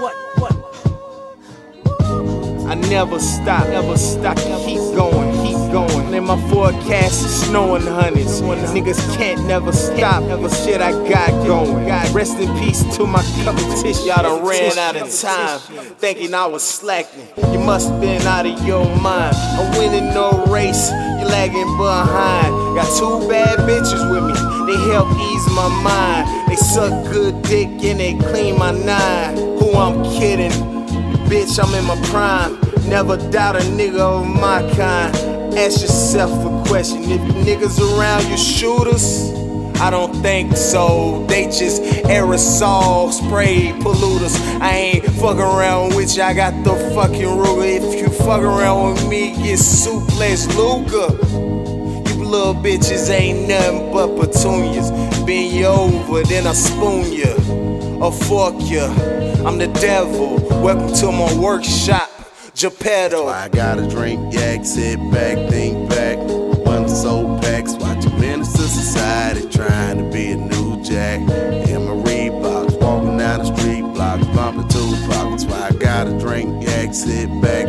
what, what? I never stop, never stop, keep going, keep going. In my forecast, it's snowing hundreds. Niggas can't never stop, never shit I got going. Rest in peace to my competition. Y'all done ran out of time, thinking I was slacking. You must have been out of your mind. I'm winning no race, you lagging behind. Got two bad bitches with me, they help ease my mind. They suck good dick and they clean my nine. I'm kidding? Bitch, I'm in my prime. Never doubt a nigga of my kind. Ask yourself a question. If niggas around you shooters, I don't think so. They just aerosol spray polluters. I ain't fucking around with you. I got the fucking Ruger. If you fuck around with me, get suplex Luca. You little bitches ain't nothing but petunias. Bend you over, then I spoon you or fuck you. I'm the devil. Welcome to my workshop, Geppetto. I gotta drink yak, sit back, think back. One soul packs, watching menace to society, trying to be a new jack. In my Reeboks, walking down the street blocks, bumping Tupac. That's why I gotta drink yak, sit back,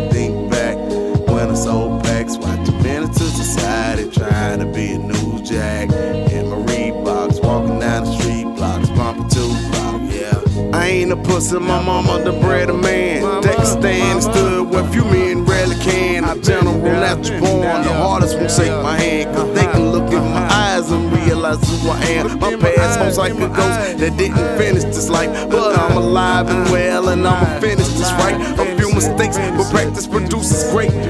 ain't a pussy, my mama the bread of man. That can stand and stood where few men rarely can. A general natural born, the hardest won't shake my hand. Cause they can look in my eyes and realize who I am. My past holds like a ghost that didn't finish this life. But I'm alive and well, and I'ma finish this right. A few mistakes, but practice produces greatness.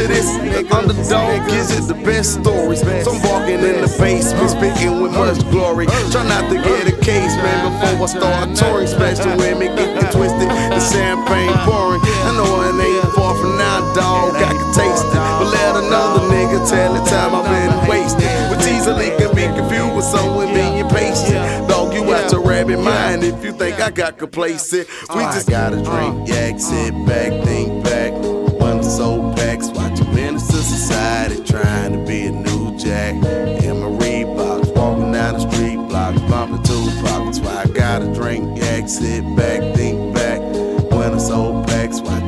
To this? The underdog gives it the best stories. So I'm walking in the basement, speaking with much glory. Try not to get a case, man, before I start touring. Special women get it twisted, the champagne pouring. I know it ain't far from now, dog. I can taste it. But let another nigga tell the time I've been wasted. Which easily can be confused with someone being patient. Dog, you out your rabbit mind if you think I got complacent. We oh, just gotta drink uh. yak, sit back, think back. One soul Tupac, bumping Tupac. That's why I gotta drink, exit back, think back. When it's old packs, why